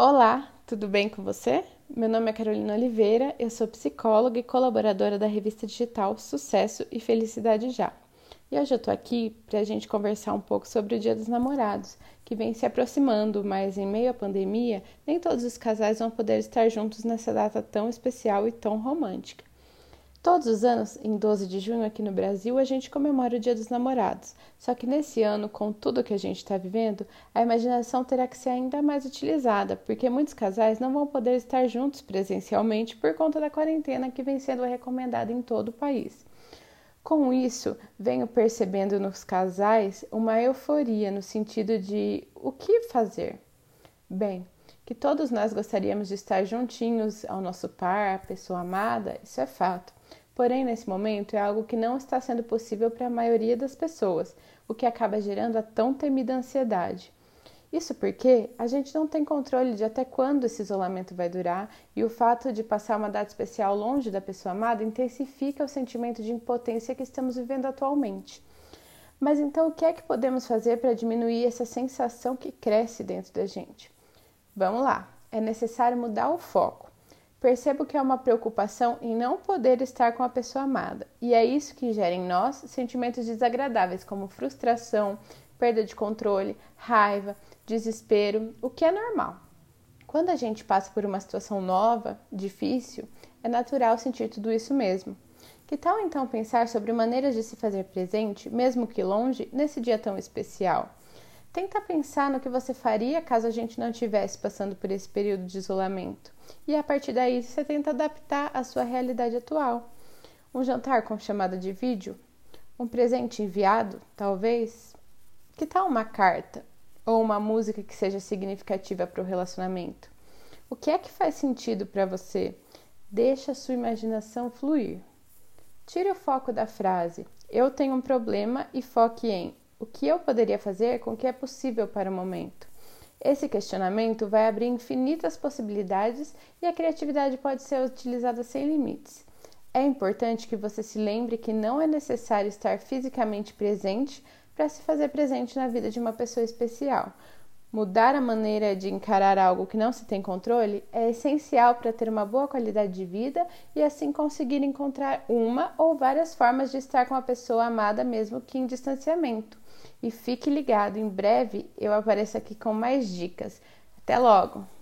Olá, tudo bem com você? Meu nome é Carolina Oliveira, eu sou psicóloga e colaboradora da revista digital Sucesso e Felicidade Já. E hoje eu tô aqui para a gente conversar um pouco sobre o Dia dos Namorados, que vem se aproximando, mas em meio à pandemia, nem todos os casais vão poder estar juntos nessa data tão especial e tão romântica. Todos os anos, em 12 de junho aqui no Brasil, a gente comemora o Dia dos Namorados. Só que nesse ano, com tudo que a gente está vivendo, a imaginação terá que ser ainda mais utilizada, porque muitos casais não vão poder estar juntos presencialmente por conta da quarentena que vem sendo recomendada em todo o país. Com isso, venho percebendo nos casais uma euforia no sentido de o que fazer? Bem, que todos nós gostaríamos de estar juntinhos ao nosso par, a pessoa amada, isso é fato. Porém, nesse momento é algo que não está sendo possível para a maioria das pessoas, o que acaba gerando a tão temida ansiedade. Isso porque a gente não tem controle de até quando esse isolamento vai durar e o fato de passar uma data especial longe da pessoa amada intensifica o sentimento de impotência que estamos vivendo atualmente. Mas então o que é que podemos fazer para diminuir essa sensação que cresce dentro da gente? Vamos lá, é necessário mudar o foco. Percebo que é uma preocupação em não poder estar com a pessoa amada, e é isso que gera em nós sentimentos desagradáveis como frustração, perda de controle, raiva, desespero, o que é normal. Quando a gente passa por uma situação nova, difícil, é natural sentir tudo isso mesmo. Que tal então pensar sobre maneiras de se fazer presente, mesmo que longe, nesse dia tão especial? Tenta pensar no que você faria caso a gente não estivesse passando por esse período de isolamento. E a partir daí você tenta adaptar à sua realidade atual. Um jantar com chamada de vídeo? Um presente enviado, talvez? Que tal uma carta? Ou uma música que seja significativa para o relacionamento? O que é que faz sentido para você? Deixa a sua imaginação fluir. Tire o foco da frase eu tenho um problema e foque em o que eu poderia fazer com o que é possível para o momento? Esse questionamento vai abrir infinitas possibilidades e a criatividade pode ser utilizada sem limites. É importante que você se lembre que não é necessário estar fisicamente presente para se fazer presente na vida de uma pessoa especial. Mudar a maneira de encarar algo que não se tem controle é essencial para ter uma boa qualidade de vida e assim conseguir encontrar uma ou várias formas de estar com a pessoa amada, mesmo que em distanciamento. E fique ligado, em breve eu apareço aqui com mais dicas. Até logo!